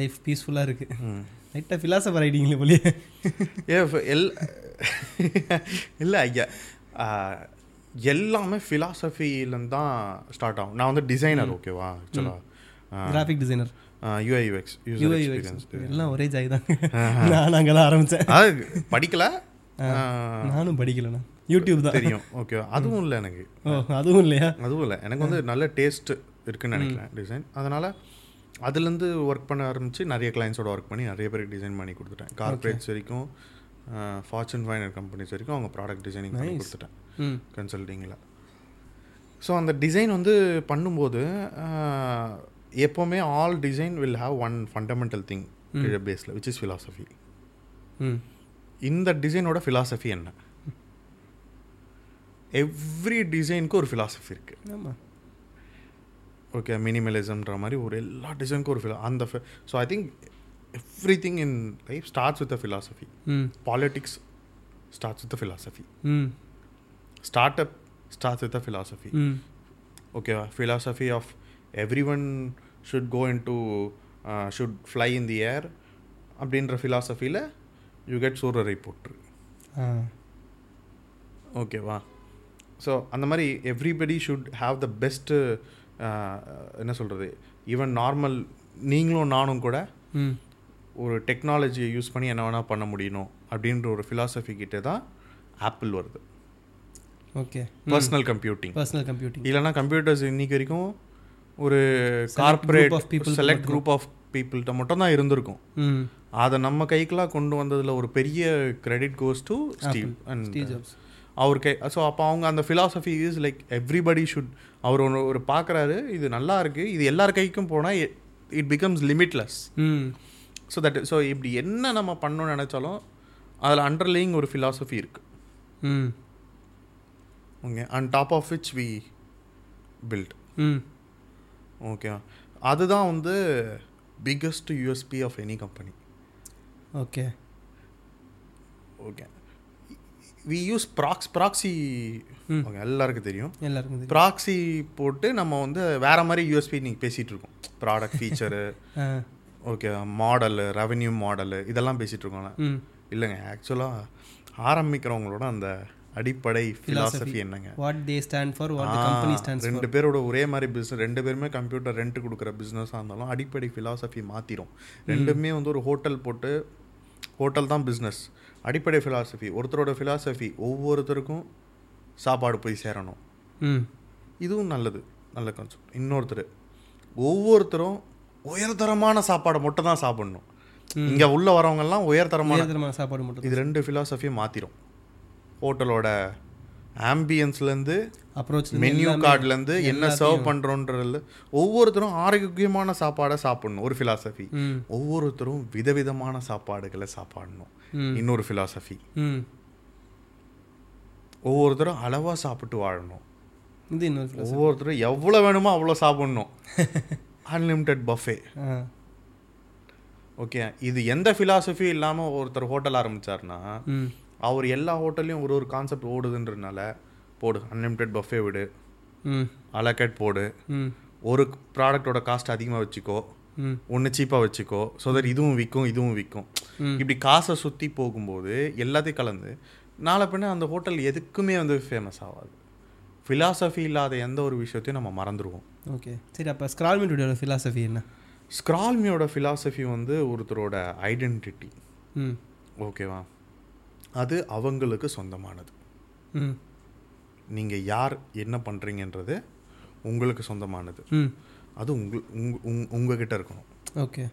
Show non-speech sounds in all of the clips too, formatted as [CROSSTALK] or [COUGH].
Life பீஸ்ஃபுல்லாக இருக்குது லைட்டாக ஃபிலாசபர் ஐடிங்களே போலியே. ஏ எல் இல்லை ஐயா எல்லாமே ஃபிலாசபிலேருந்து தான் ஸ்டார்ட் ஆகும். நான் வந்து டிசைனர் ஓகேவா ஆக்சுவலாக graphic designer UI UX UI experience எல்லாம் ஒரே ஜாய் தான். நான் அங்கே தான் ஆரம்பித்தேன் படிக்கல? நானும் படிக்கலண்ணா. யூடியூப் தான். தெரியும் ஓகே அதுவும் இல்லை எனக்கு. அதுவும் இல்லையா? அதுவும் இல்லை. எனக்கு வந்து நல்ல டேஸ்ட் இருக்குன்னு நினைக்கிறேன் டிசைன் அதனால் அதுலேருந்து ஒர்க் பண்ண ஆரம்பித்து நிறைய கிளைண்ட்ஸோட ஒர்க் பண்ணி நிறைய பேருக்கு டிசைன் பண்ணி கொடுத்துட்டேன். கார்பரேட்ஸ் வரைக்கும் ஃபார்ச்சூன் ஃபைனர் கம்பெனிஸ் வரைக்கும் அவங்க ப்ராடக்ட் டிசைனிங் பண்ணி கொடுத்துட்டேன். கன்சல்டிங்கில் ஸோ அந்த டிசைன் வந்து பண்ணும்போது எப்போவுமே all design will have one fundamental thing பேஸில் விச் இஸ் philosophy. ம். இந்த டிசைனோட philosophy என்ன? எவ்ரி டிசைனுக்கு ஒரு philosophy இருக்குது ஆமாம் ஓகே மினிமலிசம்ன்ற மாதிரி ஒரு எல்லா டிசைனுக்கும் ஒரு philo- அந்த so I think everything in life starts with a um politics starts with a um startup starts with a um ஓகேவா philosophy of everyone should go into should fly in the air அப்படின்ற ஃபிலாசபியில் you get சூரரை ஆ. ஓகேவா so அந்த மாதிரி everybody should have the best என்ன சொல்கிறது even normal நீங்களும் நானும் கூட ஒரு டெக்னாலஜியை யூஸ் பண்ணி என்ன வேணால் பண்ண முடியணும் அப்படின்ற ஒரு philosophy கிட்டே தான் ஆப்பிள் வருது. Okay personal computing personal computing இல்லைன்னா கம்ப்யூட்டர்ஸ் இன்னைக்கு வரைக்கும் ஒரு people செலக்ட் குரூப் ஆஃப் பீப்புள்கிட்ட மட்டும் தான் இருந்திருக்கும். அதை நம்ம கைக்கெலாம் கொண்டு வந்ததில் ஒரு பெரிய credit goes to Steve and our guy so அப்போ அவங்க அந்த philosophy is like everybody should அவர் ஒன்று ஒரு பார்க்குறாரு இது நல்லா இருக்குது இது எல்லார் கைக்கும் போனால் it becomes limitless hmm. So that so இப்படி என்ன நம்ம பண்ணணும்னு நினச்சாலும் அதில் அண்டர்லேயிங் ஒரு philosophy இருக்குது ம். Okay and top of which we build hmm. Okay அதுதான் வந்து biggest USP of any company okay. Okay. We use ப்ராக்ஸ் proxy எல்லாருக்கும் தெரியும். எல்லாருக்கும் ப்ராக்ஸி போட்டு நம்ம வந்து வேற மாதிரி யூஎஸ்பி நீங்கள் பேசிகிட்டு இருக்கோம். Product feature okay model revenue model இதெல்லாம் பேசிகிட்டு இருக்கோம்ல. இல்லைங்க ஆக்சுவலாக ஆரம்பிக்கிறவங்களோட அந்த அடிப்படை philosophy. என்னங்க? What they stand for what company stands ரெண்டு பேரோட ஒரே மாதிரி பிஸ்னஸ் ரெண்டு பேருமே கம்ப்யூட்டர் ரெண்ட் கொடுக்குற பிஸ்னஸாக இருந்தாலும் அடிப்படை philosophy மாற்றிடும் ரெண்டுமே வந்து ஒரு ஹோட்டல் போட்டு ஹோட்டல் தான் பிஸ்னஸ் அடிப்படை philosophy. ஒருத்தரோட philosophy ஒவ்வொருத்தருக்கும் சாப்பாடு போய் சேரணும். ம். இதுவும் நல்லது. நல்ல கான்செப்ட் இன்னொருத்தர். ஒவ்வொருத்தரும் உயர்தரமான சாப்பாடை மட்டும் தான் சாப்பிடணும். இங்கே உள்ள வரவங்கெல்லாம் உயர்தரமான சாப்பாடு மட்டும் இது ரெண்டு ஃபிலாசபியும் மாற்றிடும் ஹோட்டலோட ஆம்பியன்ஸ்லேருந்து அப்ரோச் மெனு கார்ட்லேருந்து என்ன சர்வ் பண்ணுறோன்றதுல ஒவ்வொருத்தரும் ஆரோக்கியமான சாப்பாடை சாப்பிடணும் ஒரு ஃபிலாசபி ஒவ்வொருத்தரும் விதவிதமான சாப்பாடுகளை சாப்பிடணும். இன்னொரு ஃபிலாசபி ஒவ்வொருத்தரும் அளவாக சாப்பிட்டு வாழணும். இது இன்னொரு philosophy. ஒவ்வொருத்தரும் எவ்வளோ வேணுமோ அவ்வளோ சாப்பிடணும். அன்லிமிட்டெட் பஃபே ஓகே இது எந்த ஃபிலாசபி இல்லாமல் ஒருத்தர் ஹோட்டல் ஆரம்பிச்சாருன்னா ம். அவர் எல்லா ஹோட்டல்லையும் ஒரு ஒரு கான்செப்ட் ஓடுதுன்றதுனால போடு அன்லிமிட்டெட் பஃபே விடு. ம். அலக்கட் போடு. ஒரு ப்ராடக்டோட காஸ்ட் அதிகமாக வச்சுக்கோ. ம். ஒன்று சீப்பாக வச்சுக்கோ. ஸோ தட் இதுவும் விற்கும் இதுவும் விற்கும். இப்படி காசை சுற்றி போகும்போது எல்லாத்தையும் கலந்து நாளை பின்ன அந்த ஹோட்டல் எதுக்குமே வந்து ஃபேமஸ் ஆகாது. ஃபிலாசபி இல்லாத எந்த ஒரு விஷயத்தையும் நம்ம மறந்துடுவோம் ஓகே சரி அப்போ ஸ்க்ரால்மெண்டோட ஃபிலாசபி என்ன? ஸ்க்ரால்மியோட ஃபிலாசபி வந்து ஒருத்தரோட ஐடென்டிட்டி ம். ஓகேவா அது அவங்களுக்கு சொந்தமானது. ம். நீங்கள் யார் என்ன பண்ணுறீங்கன்றது உங்களுக்கு சொந்தமானது. அது உங்கள் உங் உங் உங்ககிட்ட இருக்கணும். ஓகே.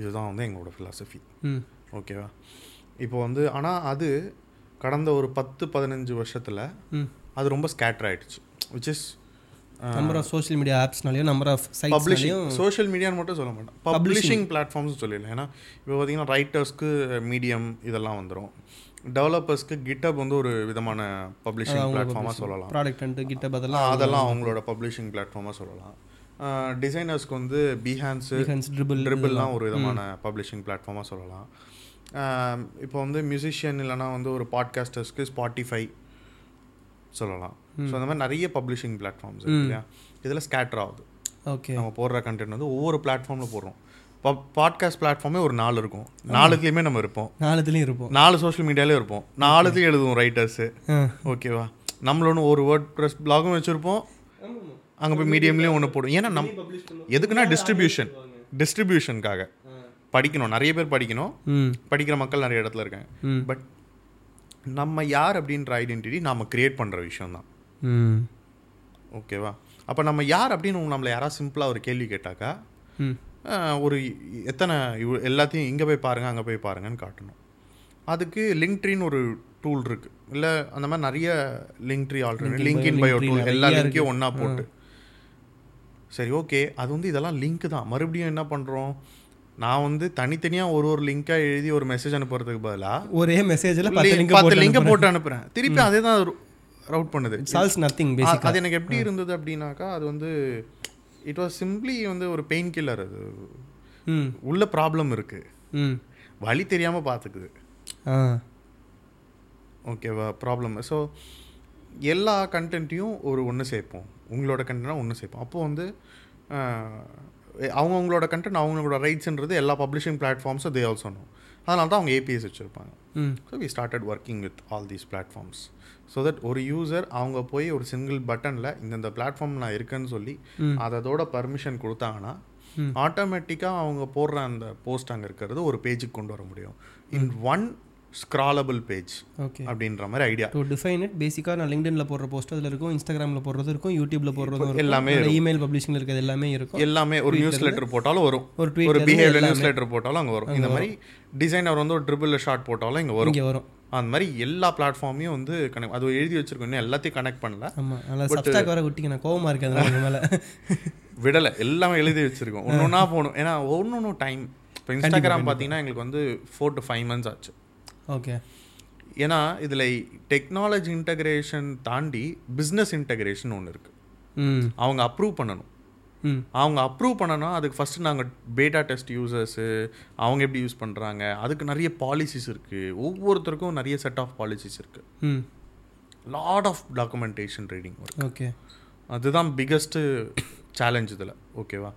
இதுதான் வந்து எங்களோட ஃபிலாசபி ஓகேவா இப்போ வந்து ஆனால் அது கடந்த ஒரு பத்து பதினஞ்சு வருஷத்தில் அது ரொம்ப ஸ்கேட்டர் ஆயிடுச்சு. Which is number of social media ஆப்ஸ்னாலையும் number of publishing social மீடியான்னு மட்டும் சொல்ல மாட்டேன் பப்ளிஷிங் பிளாட்ஃபார்ம்ஸ் சொல்லிடலாம். ஏன்னா இப்போ பார்த்தீங்கன்னா ரைட்டர்ஸ்க்கு மீடியம் இதெல்லாம் வந்துடும் டெவலப்பர்ஸ்க்கு கிட்டப் வந்து ஒரு விதமான பப்ளிஷிங் பிளாட்ஃபார்மாக சொல்லலாம். ப்ராடக்ட் அண்ட் கிட்ட அதெல்லாம் அதெல்லாம் அவங்களோட பப்ளிஷிங் பிளாட்ஃபார்மாக சொல்லலாம். டிசைனர்ஸ்க்கு வந்து பிஹான்ஸு Dribbble ட்ரிபிள்லாம் ஒரு விதமான பப்ளிஷிங் பிளாட்ஃபார்மாக சொல்லலாம். இப்போ வந்து மியூசிஷியன் இல்லைனா வந்து ஒரு பாட்காஸ்டர்ஸ்க்கு ஸ்பாட்டிஃபை சொல்லலாம். ஸோ அந்த மாதிரி நிறைய பப்ளிஷிங் பிளாட்ஃபார்ம்ஸ் இல்லையா? இதில் ஸ்கேட்டர் ஆகுது. ஓகே நம்ம போடுற கண்டென்ட் வந்து ஒவ்வொரு பிளாட்ஃபார்மில் போடுறோம். பாட்காஸ்ட் பிளாட்ஃபார்மே ஒரு நாலு இருக்கும். நாலுத்துலேயுமே நம்ம இருப்போம். நாலுத்துலேயும் இருப்போம். நாலு சோஷியல் மீடியாலேயும் இருப்போம். நாலுத்தையும் எழுதுவோம் ரைட்டர்ஸு ஓகேவா? நம்மளோட ஒரு வேர்ட் ப்ரெஸ் பிளாகும் வச்சுருப்போம். அங்கே போய் மீடியம்லேயும் ஒன்று போடும் ஏன்னா நம் எதுக்குன்னா டிஸ்ட்ரிபியூஷன் டிஸ்ட்ரிபியூஷனுக்காக படிக்கணும். நிறைய பேர் படிக்கணும். படிக்கிற மக்கள் நிறைய இடத்துல இருக்காங்க. பட் நம்ம யார் அப்படின்ற ஐடென்டிட்டி நம்ம கிரியேட் பண்ணுற விஷயம் தான் ஓகேவா? அப்போ நம்ம யார் அப்படின்னு நம்மளை யாராவது சிம்பிளாக ஒரு கேள்வி கேட்டாக்கா ஒரு எத்தனை எல்லாத்தையும் இங்கே போய் பாருங்கள் அங்கே போய் பாருங்கன்னு காட்டணும். அதுக்கு லிங்க்ட்ரின்னு ஒரு டூல் இருக்குது இல்லை அந்த மாதிரி நிறைய Linktree already link in bio Linktree tool எல்லா. லிங்க்கையும் ஒன்றா போட்டு. சரி ஓகே அது வந்து இதெல்லாம் லிங்க் தான். மறுபடியும் என்ன பண்ணுறோம் நான் வந்து தனித்தனியாக ஒரு ஒரு லிங்காக எழுதி ஒரு மெசேஜ் அனுப்புறதுக்கு பதிலாக ஒரே மெசேஜில் பத்து லிங்க் போட்டு லிங்கை அனுப்புகிறேன் திருப்பி அதே தான் ரவுட் பண்ணுது. அது எனக்கு எப்படி இருந்தது அப்படின்னாக்கா அது வந்து இட் வாஸ் சிம்பிளி வந்து ஒரு பெயின் கில்லர் அது. ம். உள்ள ப்ராப்ளம் இருக்கு. ம். வழி தெரியாம பார்த்துக்குது ஓகேவா? ப்ராப்ளம் ஸோ எல்லா கண்டென்ட்டையும் ஒரு ஒன்று சேர்ப்போம். உங்களோட கண்டென்ட்னா ஒன்று சேர்ப்போம். அப்போ வந்து அவங்கவங்களோட கண்டென்ட் அவங்களோட ரைட்ஸ்ன்றது எல்லா பப்ளிஷிங் பிளாட்ஃபார்ம்ஸும் தே ஆல்சோ நோ அதனால தான் அவங்க ஏபிஎஸ் வச்சுருப்பாங்க. So we started working with all these platforms so that ஒரு யூசர் அவங்க போய் ஒரு சிங்கிள் பட்டனில் இந்தந்த பிளாட்ஃபார்ம் நான் இருக்கேன்னு சொல்லி அதோட பர்மிஷன் கொடுத்தாங்கன்னா ஆட்டோமேட்டிக்காக அவங்க போடுற அந்த போஸ்ட் அங்கே இருக்கிறது ஒரு பேஜுக்கு கொண்டு வர முடியும். In one scrollable page okay அப்படின்ற மாதிரி ஐடியா டு டிஃபைன் இட் பேசிக்காக நான் லிங்க்டின்ல போடுற போஸ்ட் அதில் இருக்கும் இன்ஸ்டாகிராமில் போடுறது இருக்கும் யூடியூப்ல போடுறதும் இருக்கும் எல்லாமே இமெயில் பப்ளிஷிங்கில் இருக்கிறது எல்லாமே இருக்கும். எல்லாமே ஒரு நியூஸ் லெட்டர் போட்டாலும் வரும். ஒரு tweet ஒரு பிஹேவியர் நியூஸ் லெட்டர் போட்டாலும் அங்கே வரும். இந்த மாதிரி டிசைனர் வந்து ஒரு ட்ரிபிள் ஷார்ட் போட்டாலும் இங்கே வரும். இங்கே வரும். அந்த மாதிரி எல்லா பிளாட்ஃபார்மையும் வந்து கனெக்ட் அது எழுதி வச்சிருக்கோம் இன்னும் எல்லாத்தையும் கனெக்ட் பண்ணல. ஆமாம் நல்லா சப்ஸ்டாக் வர குட்டிக்கு நான் கோவமாக இருக்கேன் மேலே. [LAUGHS] விடலை எல்லாமே எழுதி வச்சிருக்கோம். ஒன்று ஒன்றா போகணும். ஏன்னா ஒன்று ஒன்று டைம் இப்போ இன்ஸ்டாகிராம் பார்த்தீங்கன்னா எங்களுக்கு வந்து ஃபோர் டு ஃபைவ் மந்த்ஸ் ஆச்சு. ஓகே. ஏன்னா இதில் டெக்னாலஜி இன்டகிரேஷன் தாண்டி பிஸ்னஸ் இன்டகிரேஷன் ஒன்று இருக்குது ம். அவங்க அப்ரூவ் பண்ணணும். ம். அவங்க அப்ரூவ் பண்ணனா அதுக்கு ஃபஸ்ட்டு நாங்கள் பேட்டா டெஸ்ட் யூசர்ஸு அவங்க எப்படி யூஸ் பண்ணுறாங்க அதுக்கு நிறைய பாலிசிஸ் இருக்குது ஒவ்வொருத்தருக்கும் நிறைய செட் ஆஃப் பாலிசிஸ் இருக்குது ம். Lot of documentation reading okay. அதுதான் பிக்கஸ்ட்டு சேலஞ்ச் இதில். ஓகேவா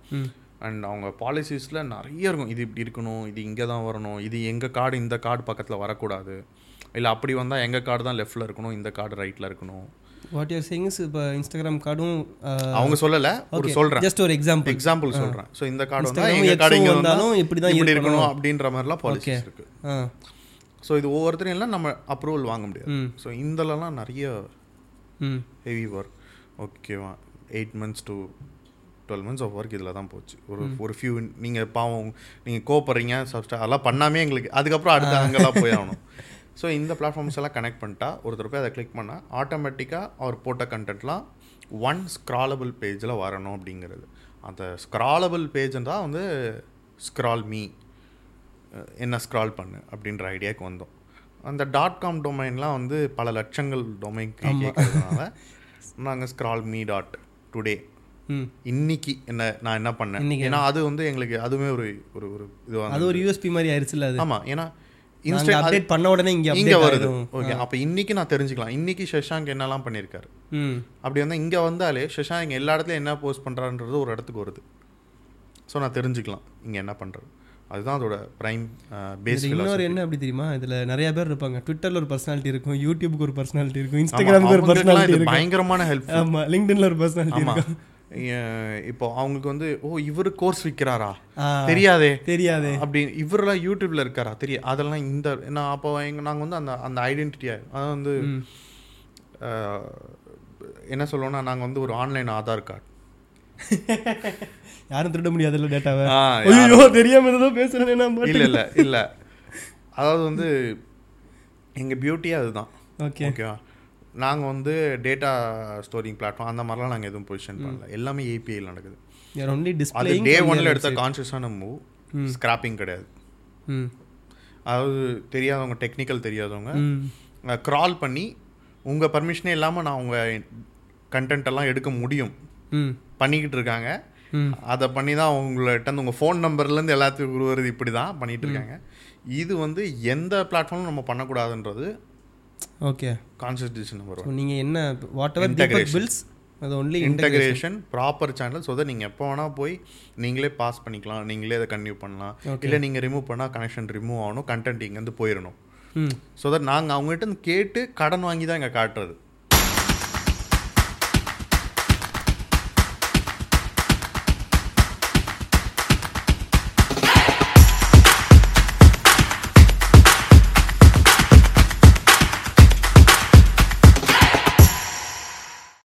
அண்ட் அவங்க பாலிசிஸில் நிறைய இருக்கும். இது இப்படி இருக்கணும் இது இங்கே தான் வரணும் இது எங்கள் கார்டு இந்த கார்டு பக்கத்தில் வரக்கூடாது. இல்லை அப்படி வந்தால் எங்கள் கார்டு தான் லெஃப்ட்டில் இருக்கணும் இந்த கார்டு ரைட்டில் இருக்கணும். வாட் யூர் சேயிங்ஸ் இப்போ இன்ஸ்டாகிராம் கார்டும் அவங்க சொல்லலை ஒரு சொல்கிறேன் ஜஸ்ட் ஒரு எக்ஸாம்பிள் எக்ஸாம்பிள் சொல்கிறேன் ஸோ இந்த கார்டு வந்தால் எங்கள் கார்டு இங்கே வந்தாலும் இப்படி தான் இப்படி இருக்கணும். அப்படின்ற மாதிரிலாம் பாலிசிஸ் இருக்குது ஸோ இது ஒவ்வொருத்தரையும் எல்லாம் நம்ம அப்ரூவல் வாங்க முடியாது. ஸோ இந்தலலாம் நிறைய ஹெவி ஒர்க் ஓகேவா eight months to twelve months of work இதில் தான் போச்சு. ஒரு ஒரு ஃபியூ நீங்கள் பாவம் நீங்கள் கோப்படுறீங்க சப்ஸ்டா அதெல்லாம் பண்ணாமே எங்களுக்கு அதுக்கப்புறம் அடுத்த அங்கெல்லாம் போய் ஆகணும். [LAUGHS] ஸோ இந்த பிளாட்ஃபார்ம்ஸ் எல்லாம் கனெக்ட் பண்ணிட்டா ஒருத்தர் போய் அதை கிளிக் பண்ணால் ஆட்டோமேட்டிக்காக அவர் போட்ட கண்டென்ட்லாம் ஒன் ஸ்க்ராலபிள் பேஜில் வரணும் அப்படிங்கிறது. அந்த ஸ்க்ராலபிள் பேஜ் தான் வந்து ஸ்க்ரால் மீ என்ன ஸ்க்ரால் பண்ணு அப்படின்ற ஐடியாவுக்கு வந்தோம். அந்த டாட் காம் டொமைன்லாம் வந்து பல லட்சங்கள் டொமைன் கேட்கறதுனால நாங்கள் ஸ்க்ரால் மீ டாட் டுடே இன்னைக்கு என்ன நான் என்ன பண்ணேன்? ஏன்னா அது வந்து எங்களுக்கு அதுவுமே ஒரு ஒரு ஒரு இதுவாக அது ஒரு யூஎஸ்பி மாதிரி ஆயிடுச்சுல்ல அது? ஆமாம் ஏன்னா இன்ஸ்டா இன்ஸ்டா அப்டேட் பண்ண உடனே இங்கே இங்கே வருது. ஓகே அப்போ இன்னைக்கு நான் தெரிஞ்சுக்கலாம். இன்னைக்கு ஷஷாங்க் என்னெல்லாம் பண்ணியிருக்காரு அப்படி வந்து இங்கே வந்தாலே ஷஷாங்க் எல்லா இடத்துலையும் என்ன போஸ்ட் பண்ணுறான்றது ஒரு இடத்துக்கு வருது. ஸோ நான் தெரிஞ்சுக்கலாம் இங்கே என்ன பண்ணுறது அதுதான் அதோட ப்ரைம் பேஸ் இன்னொரு என்ன அப்படி தெரியுமா? இதுல நிறைய பேர் இருப்பாங்க. ட்விட்டர்ல ஒரு பர்சனாலிட்டி இருக்கும் யூடியூப்க்கு ஒரு பர்சனாலிட்டி இருக்கும் இன்ஸ்டாகிராமுக்கு ஒரு பர்சனாலிட்டி இருக்கும். பயங்கரமான ஹெல்ப் ஆமா லிங்க்டின்ல ஒரு பர்சனாலிட்டி இருக்கும். இப்போ அவங்களுக்கு வந்து ஓ இவர் கோர்ஸ் விற்கிறாரா தெரியாதே. தெரியாதே. அப்படி இவரெல்லாம் யூடியூப்ல இருக்காரா? தெரியும் அதெல்லாம் இந்த நான் அப்போ எங்க நாங்கள் வந்து அந்த அந்த ஐடென்டிட்டியா அதாவது வந்து என்ன சொல்லுவோம்னா நாங்கள் வந்து ஒரு ஆன்லைன் ஆதார் கார்டு யாரும் திருட முடியாதுல்ல டேட்டாவை ஐயோ தெரியாம ஏதோ பேசுறேன் இல்லை இல்லை இல்லை. அதாவது வந்து எங்கள் பியூட்டியே அதுதான். ஓகே ஓகேவா நாங்கள் வந்து டேட்டா ஸ்டோரிங் பிளாட்ஃபார்ம் அந்த மாதிரிலாம் நாங்கள் எதுவும் பொசிஷன் பண்ணல. எல்லாமே ஏபிஐயில் நடக்குது. அது டே ஒன்ல எடுத்த கான்ஷியஸான மூவ் ஸ்கிராப்பிங் கிடையாது. அதாவது தெரியாதவங்க டெக்னிக்கல் தெரியாதவங்க க்ரால் பண்ணி உங்கள் பர்மிஷனே இல்லாமல் நான் உங்கள் கண்டென்ட் எல்லாம் எடுக்க முடியும். பண்ணிக்கிட்டு இருக்காங்க. அதை பண்ணி தான் உங்கள்கிட்ட உங்கள் ஃபோன் நம்பர்லேருந்து எல்லாத்துக்கும் உருவது இப்படி தான் பண்ணிட்டு இருக்காங்க. இது வந்து எந்த பிளாட்ஃபார்மும் நம்ம பண்ணக்கூடாதுன்றது ஓகே டிசிஷன் நம்பர் ஸோ நீங்கள் என்ன வாட் எவர் தீபக். பில்ஸ் அது only integration proper channel so that நீங்கள் எப்போ வேணால் போய் நீங்களே பாஸ் பண்ணிக்கலாம் நீங்களே அதை கன்டினியூ பண்ணலாம். இல்லை நீங்கள் ரிமூவ் பண்ணால் கனெக்ஷன் ரிமூவ் ஆகணும் கண்டென்ட் இங்கேருந்து போயிடணும். ஸோ தட் நாங்கள் அவங்ககிட்ட கேட்டு கடன் வாங்கி தான் இங்கே காட்டுறது.